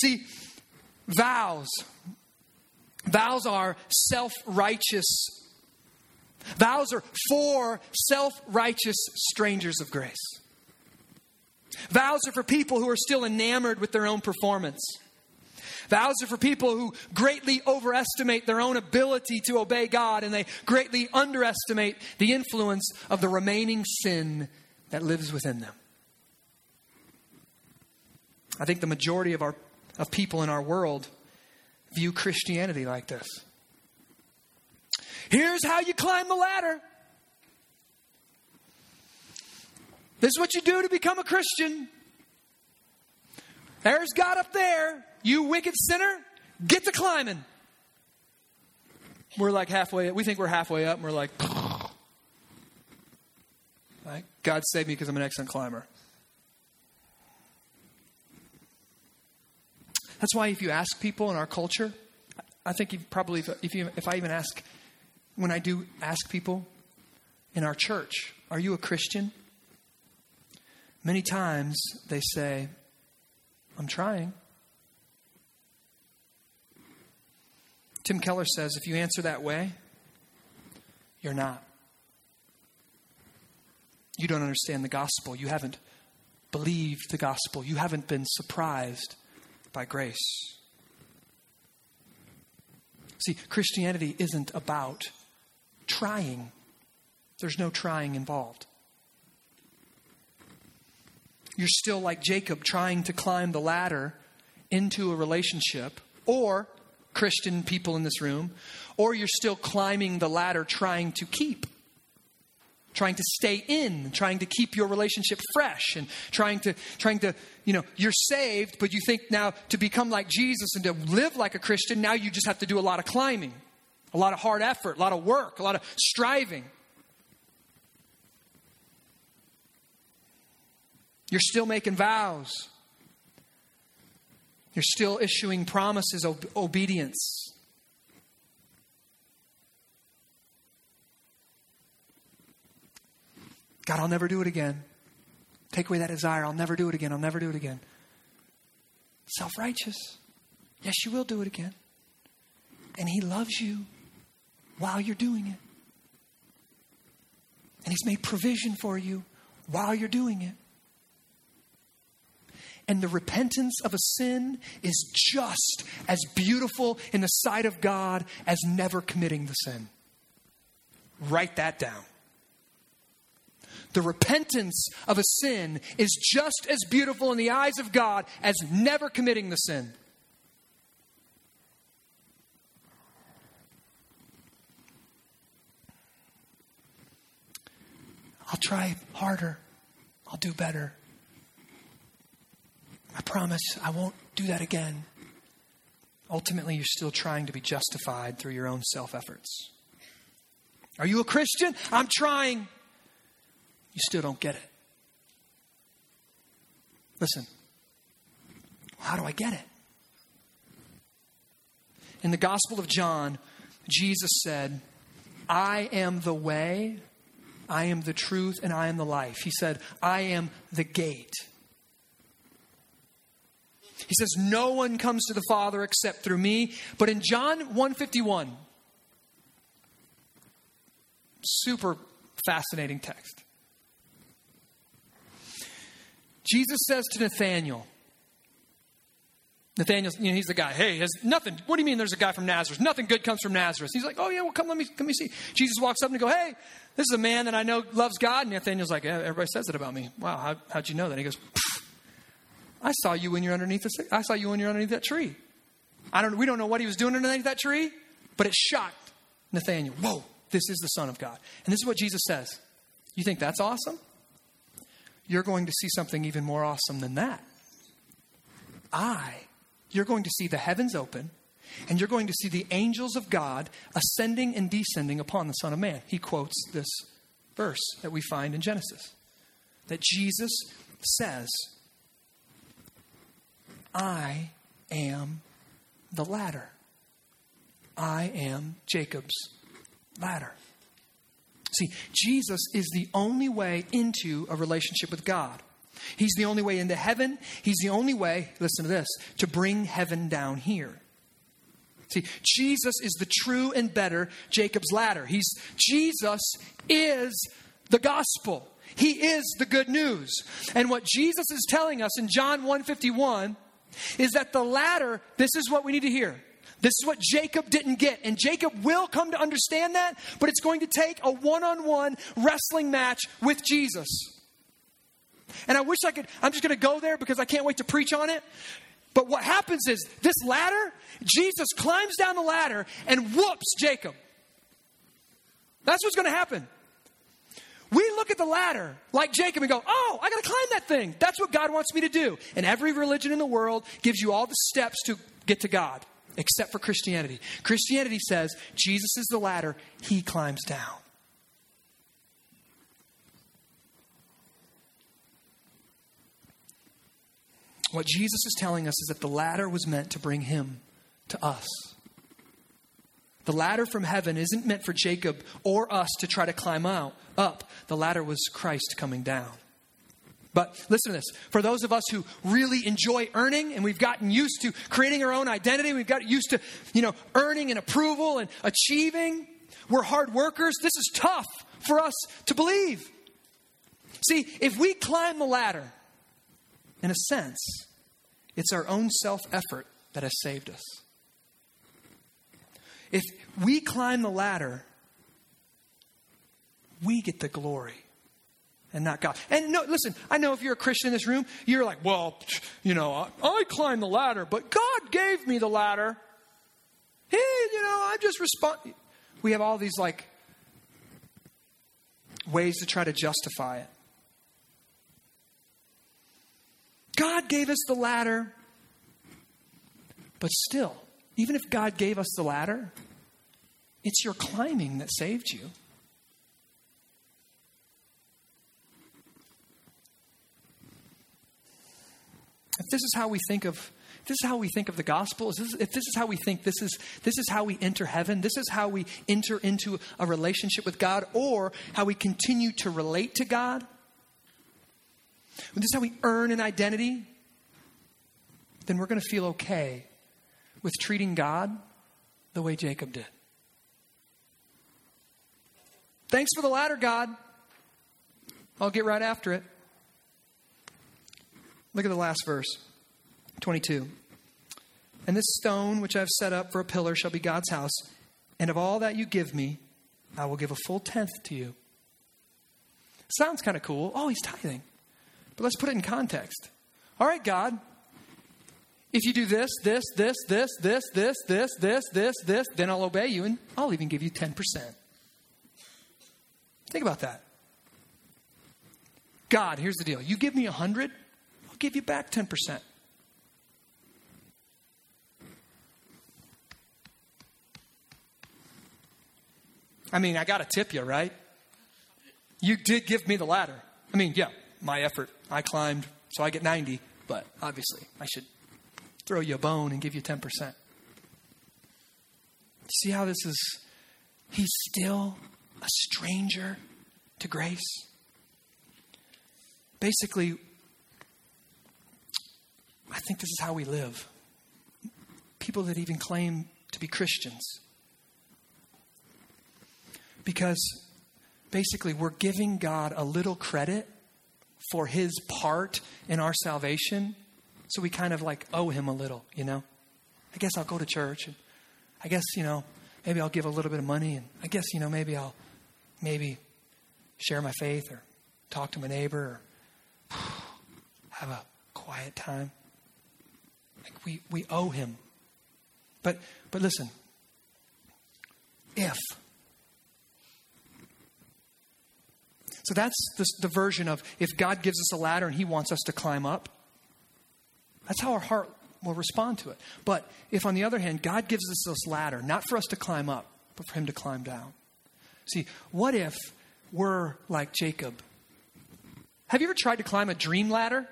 See, vows Vows are self righteous. Vows are for self righteous strangers of grace. Vows are for people who are still enamored with their own performance. Vows are for people who greatly overestimate their own ability to obey God and they greatly underestimate the influence of the remaining sin that lives within them. I think the majority of our of people in our world view Christianity like this. Here's how you climb the ladder. This is what you do to become a Christian. There's God up there. You wicked sinner, get to climbing. We're like halfway, up. we think we're halfway up, and we're like, [laughs] God save me because I'm an excellent climber. That's why if you ask people in our culture, I think you probably, if, you, if I even ask, when I do ask people in our church, are you a Christian? Many times they say, I'm trying. Tim Keller says if you answer that way, you're not. You don't understand the gospel. You haven't believed the gospel. You haven't been surprised by grace. See, Christianity isn't about trying, there's no trying involved. You're still like Jacob trying to climb the ladder into a relationship, or Christian people in this room, or you're still climbing the ladder trying to keep trying to stay in, trying to keep your relationship fresh and trying to trying to, you know, you're saved, but you think now to become like Jesus and to live like a Christian, now you just have to do a lot of climbing, a lot of hard effort, a lot of work, a lot of striving. You're still making vows. You're still issuing promises of obedience. God, I'll never do it again. Take away that desire. I'll never do it again. I'll never do it again. Self righteous. Yes, you will do it again. And He loves you while you're doing it. And He's made provision for you while you're doing it. And the repentance of a sin is just as beautiful in the sight of God as never committing the sin. Write that down the repentance of a sin is just as beautiful in the eyes of God as never committing the sin. I'll try harder. I'll do better. I promise I won't do that again. Ultimately, you're still trying to be justified through your own self efforts. Are you a Christian? I'm trying. You still don't get it. Listen, how do I get it? In the Gospel of John, Jesus said, I am the way, I am the truth, and I am the life. He said, I am the gate. He says, No one comes to the Father except through me. But in John 151, super fascinating text. Jesus says to Nathanael, Nathanael, you know, he's the guy. Hey, has nothing. What do you mean? There's a guy from Nazareth. Nothing good comes from Nazareth. He's like, oh yeah, well come let me let me see. Jesus walks up and go, hey, this is a man that I know loves God. And Nathanael's like, yeah, everybody says it about me. Wow, how, how'd you know that? He goes, I saw you when you're underneath the, I saw you when you're underneath that tree. I don't. We don't know what he was doing underneath that tree, but it shocked Nathanael. Whoa, this is the Son of God. And this is what Jesus says. You think that's awesome? You're going to see something even more awesome than that. I you're going to see the heavens open and you're going to see the angels of God ascending and descending upon the Son of Man. He quotes this verse that we find in Genesis that Jesus says, I am the ladder. I am Jacob's ladder. See, Jesus is the only way into a relationship with God. He's the only way into heaven. He's the only way, listen to this, to bring heaven down here. See, Jesus is the true and better Jacob's ladder. He's Jesus is the gospel. He is the good news. And what Jesus is telling us in John 151 is that the ladder, this is what we need to hear. This is what Jacob didn't get. And Jacob will come to understand that, but it's going to take a one on one wrestling match with Jesus. And I wish I could, I'm just going to go there because I can't wait to preach on it. But what happens is this ladder, Jesus climbs down the ladder and whoops Jacob. That's what's going to happen. We look at the ladder like Jacob and go, Oh, I got to climb that thing. That's what God wants me to do. And every religion in the world gives you all the steps to get to God, except for Christianity. Christianity says Jesus is the ladder, he climbs down. What Jesus is telling us is that the ladder was meant to bring him to us. The ladder from heaven isn't meant for Jacob or us to try to climb out up. The ladder was Christ coming down. But listen to this. For those of us who really enjoy earning and we've gotten used to creating our own identity, we've got used to, you know, earning and approval and achieving, we're hard workers. This is tough for us to believe. See, if we climb the ladder in a sense, it's our own self effort that has saved us. If we climb the ladder, we get the glory and not God. And no, listen, I know if you're a Christian in this room, you're like, well, you know, I, I climbed the ladder, but God gave me the ladder. Hey, you know, I just respond. We have all these like ways to try to justify it. God gave us the ladder. But still, even if God gave us the ladder, it's your climbing that saved you. If this is how we think of this is how we think of the gospel, if this, if this is how we think this is this is how we enter heaven, this is how we enter into a relationship with God, or how we continue to relate to God, this is how we earn an identity, then we're going to feel okay with treating God the way Jacob did. Thanks for the ladder, God. I'll get right after it. Look at the last verse 22. And this stone which I've set up for a pillar shall be God's house, and of all that you give me, I will give a full tenth to you. Sounds kind of cool. Oh, he's tithing. But let's put it in context. All right, God, if you do this, this, this, this, this, this, this, this, this, this, then I'll obey you and I'll even give you 10%. Think about that. God, here's the deal. You give me a hundred, I'll give you back 10%. I mean, I got to tip you, right? You did give me the ladder. I mean, yeah, my effort. I climbed, so I get 90, but obviously I should throw you a bone and give you 10%. See how this is? He's still a stranger to grace. Basically, I think this is how we live. People that even claim to be Christians. Because basically, we're giving God a little credit for his part in our salvation. So we kind of like owe him a little, you know? I guess I'll go to church and I guess, you know, maybe I'll give a little bit of money and I guess, you know, maybe I'll maybe share my faith or talk to my neighbor or [sighs] have a quiet time. Like we, we owe him. But but listen, if so that's the, the version of if God gives us a ladder and he wants us to climb up, that's how our heart will respond to it. But if, on the other hand, God gives us this ladder, not for us to climb up, but for Him to climb down. See, what if we're like Jacob? Have you ever tried to climb a dream ladder?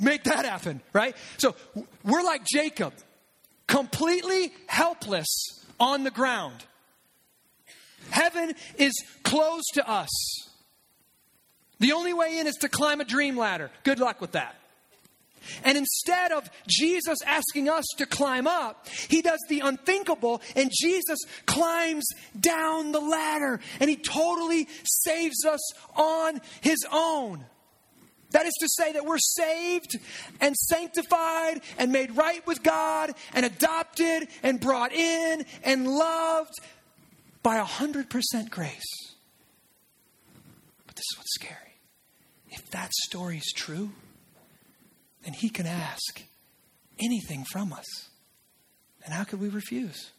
Make that happen, right? So we're like Jacob, completely helpless on the ground. Heaven is closed to us. The only way in is to climb a dream ladder. Good luck with that. And instead of Jesus asking us to climb up, he does the unthinkable and Jesus climbs down the ladder and he totally saves us on his own. That is to say, that we're saved and sanctified and made right with God and adopted and brought in and loved by 100% grace. But this is what's scary. If that story is true, then he can ask anything from us. And how could we refuse?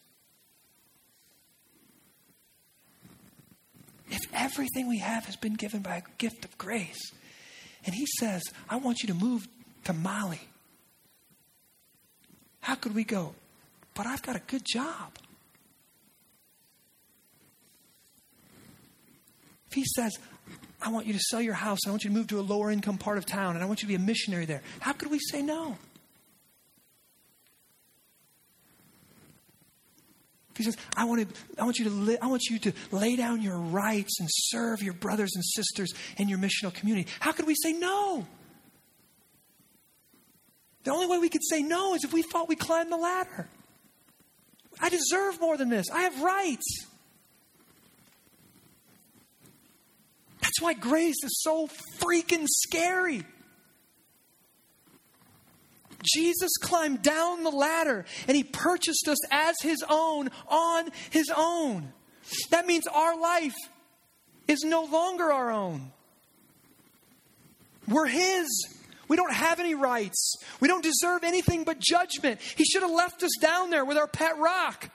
If everything we have has been given by a gift of grace, and he says, I want you to move to Mali, how could we go? But I've got a good job. If he says, I want you to sell your house, I want you to move to a lower income part of town, and I want you to be a missionary there, how could we say no? He says, I want, to, I, want you to li- I want you to lay down your rights and serve your brothers and sisters in your missional community, how could we say no? The only way we could say no is if we thought we climbed the ladder. I deserve more than this. I have rights. That's why grace is so freaking scary. Jesus climbed down the ladder and he purchased us as his own on his own. That means our life is no longer our own. We're his. We don't have any rights. We don't deserve anything but judgment. He should have left us down there with our pet rock.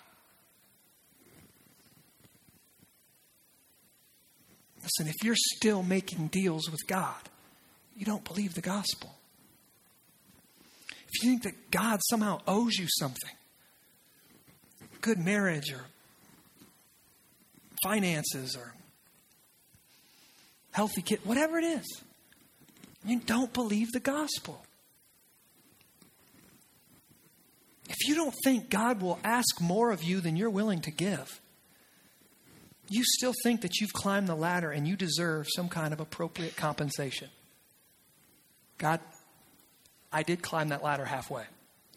Listen, if you're still making deals with God, you don't believe the gospel. If you think that God somehow owes you something, good marriage or finances or healthy kid, whatever it is, you don't believe the gospel. If you don't think God will ask more of you than you're willing to give, you still think that you've climbed the ladder and you deserve some kind of appropriate compensation. God, I did climb that ladder halfway.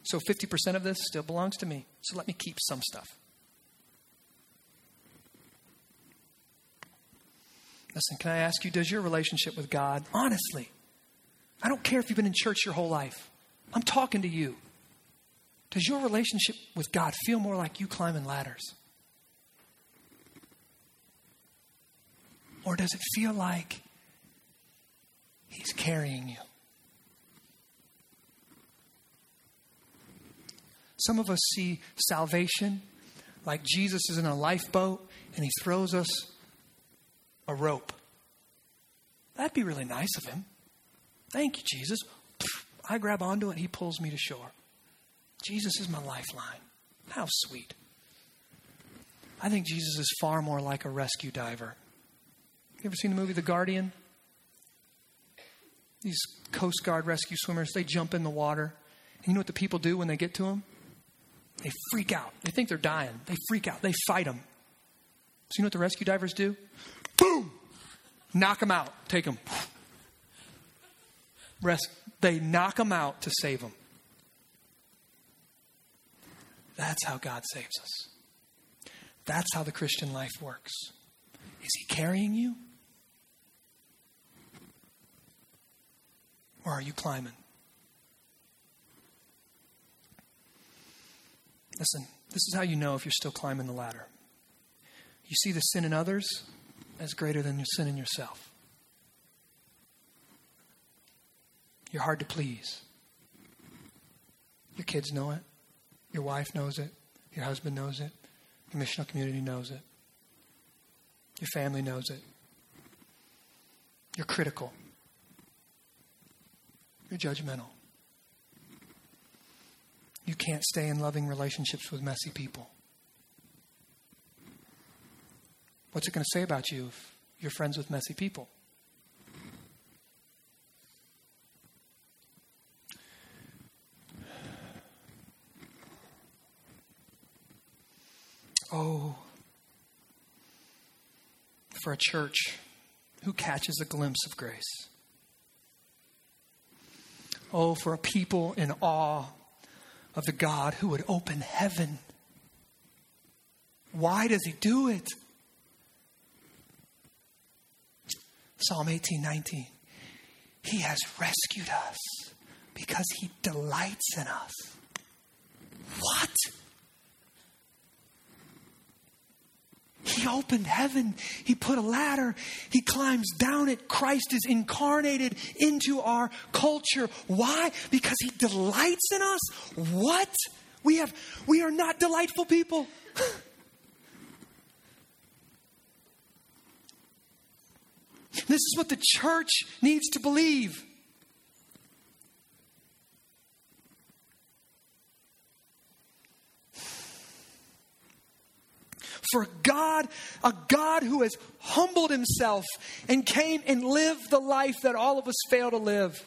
So 50% of this still belongs to me. So let me keep some stuff. Listen, can I ask you, does your relationship with God, honestly, I don't care if you've been in church your whole life, I'm talking to you. Does your relationship with God feel more like you climbing ladders? Or does it feel like He's carrying you? Some of us see salvation like Jesus is in a lifeboat and He throws us a rope. That'd be really nice of him. Thank you, Jesus. I grab onto it, and he pulls me to shore. Jesus is my lifeline. How sweet. I think Jesus is far more like a rescue diver. You ever seen the movie The Guardian? These Coast Guard rescue swimmers, they jump in the water. And you know what the people do when they get to them? They freak out. They think they're dying. They freak out. They fight them. So you know what the rescue divers do? Boom! Knock them out. Take them. Rest. They knock them out to save them. That's how God saves us. That's how the Christian life works. Is He carrying you? Or are you climbing? Listen, this is how you know if you're still climbing the ladder. You see the sin in others as greater than your sin in yourself. You're hard to please. Your kids know it. Your wife knows it. Your husband knows it. Your missional community knows it. Your family knows it. You're critical. You're judgmental. You can't stay in loving relationships with messy people. What's it going to say about you if you're friends with messy people? Oh, for a church who catches a glimpse of grace. Oh, for a people in awe of the God who would open heaven. Why does he do it? Psalm 18 19. He has rescued us because he delights in us. What? He opened heaven. He put a ladder. He climbs down it. Christ is incarnated into our culture. Why? Because he delights in us. What? We have we are not delightful people. [laughs] this is what the church needs to believe. For God, a God who has humbled himself and came and lived the life that all of us fail to live.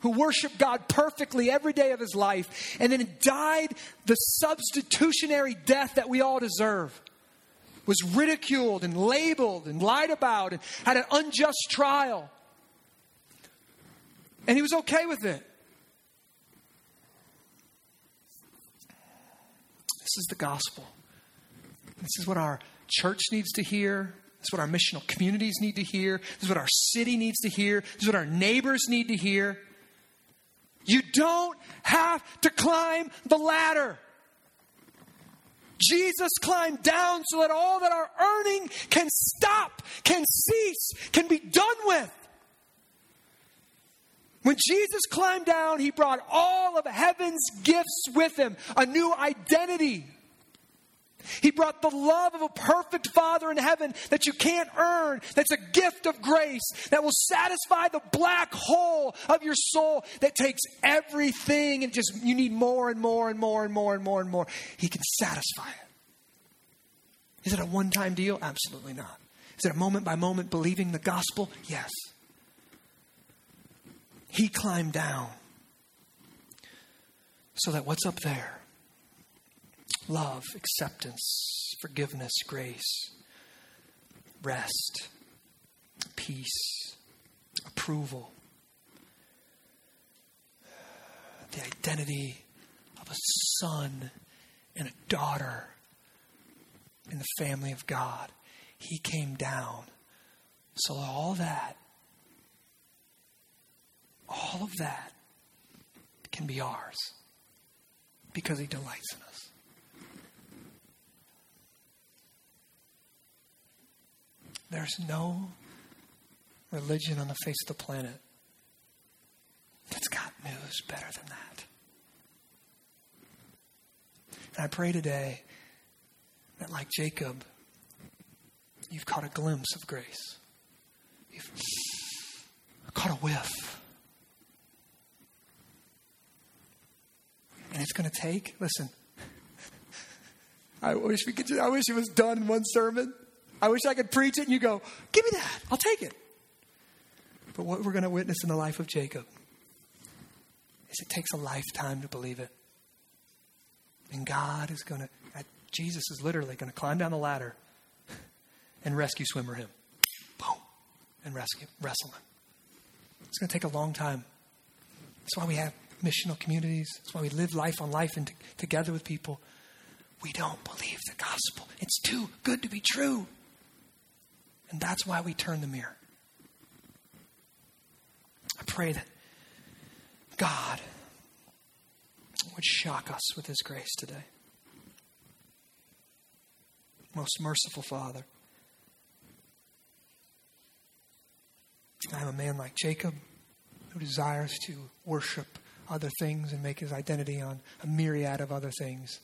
Who worshiped God perfectly every day of his life and then died the substitutionary death that we all deserve. Was ridiculed and labeled and lied about and had an unjust trial. And he was okay with it. This is the gospel. This is what our church needs to hear. This is what our missional communities need to hear. This is what our city needs to hear. This is what our neighbors need to hear. You don't have to climb the ladder. Jesus climbed down so that all that our earning can stop, can cease, can be done with. When Jesus climbed down, he brought all of heaven's gifts with him a new identity, he brought the love of a perfect Father in heaven that you can't earn, that's a gift of grace, that will satisfy the black hole of your soul that takes everything and just you need more and more and more and more and more and more. He can satisfy it. Is it a one time deal? Absolutely not. Is it a moment by moment believing the gospel? Yes. He climbed down so that what's up there love, acceptance, forgiveness, grace, rest, peace, approval, the identity of a son and a daughter in the family of God. He came down. So all that, all of that can be ours because he delights in us. There's no religion on the face of the planet that's got news better than that. And I pray today that, like Jacob, you've caught a glimpse of grace. You've caught a whiff. And it's going to take, listen, [laughs] I wish we could, I wish it was done in one sermon. I wish I could preach it and you go, give me that. I'll take it. But what we're going to witness in the life of Jacob is it takes a lifetime to believe it. And God is going to, uh, Jesus is literally going to climb down the ladder and rescue swimmer him. Boom. And rescue, wrestle him. It's going to take a long time. That's why we have missional communities. That's why we live life on life and t- together with people. We don't believe the gospel. It's too good to be true. And that's why we turn the mirror. I pray that God would shock us with His grace today. Most merciful Father, I am a man like Jacob who desires to worship other things and make his identity on a myriad of other things,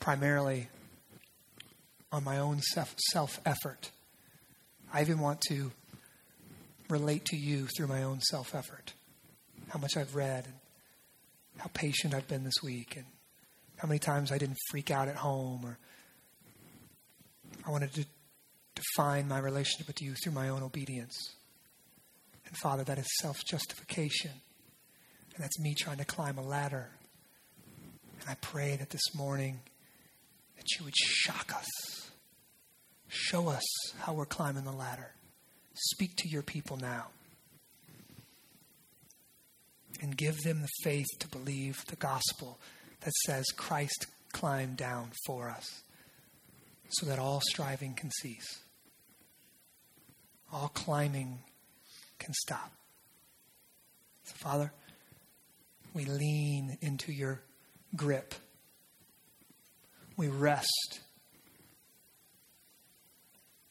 primarily on my own self effort. I even want to relate to you through my own self effort. How much I've read, and how patient I've been this week, and how many times I didn't freak out at home, or I wanted to define my relationship with you through my own obedience. And Father, that is self justification. And that's me trying to climb a ladder. And I pray that this morning that you would shock us. Show us how we're climbing the ladder. Speak to your people now. And give them the faith to believe the gospel that says Christ climbed down for us so that all striving can cease. All climbing can stop. So, Father, we lean into your grip. We rest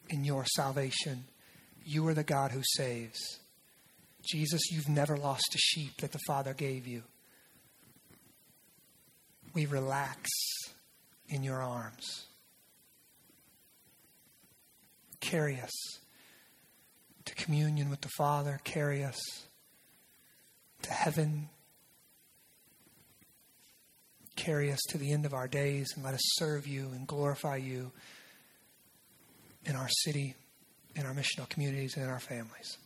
in your salvation. You are the God who saves. Jesus, you've never lost a sheep that the Father gave you. We relax in your arms. Carry us to communion with the Father. Carry us to heaven. Carry us to the end of our days and let us serve you and glorify you in our city, in our missional communities, and in our families.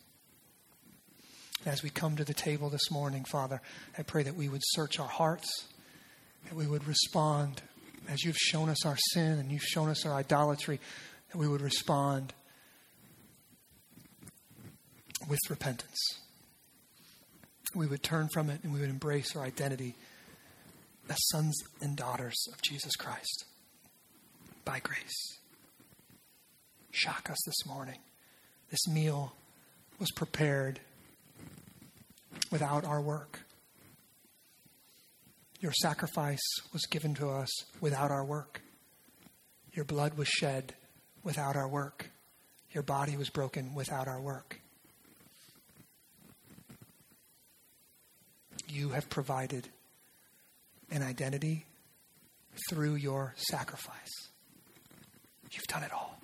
As we come to the table this morning, Father, I pray that we would search our hearts, that we would respond as you've shown us our sin and you've shown us our idolatry, that we would respond with repentance. We would turn from it and we would embrace our identity as sons and daughters of Jesus Christ by grace. Shock us this morning. This meal was prepared without our work. Your sacrifice was given to us without our work. Your blood was shed without our work. Your body was broken without our work. You have provided an identity through your sacrifice. You've done it all.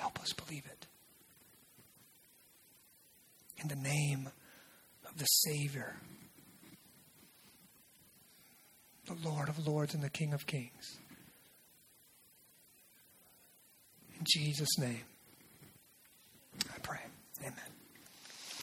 Help us believe it. In the name of the Savior, the Lord of Lords and the King of Kings. In Jesus' name, I pray. Amen.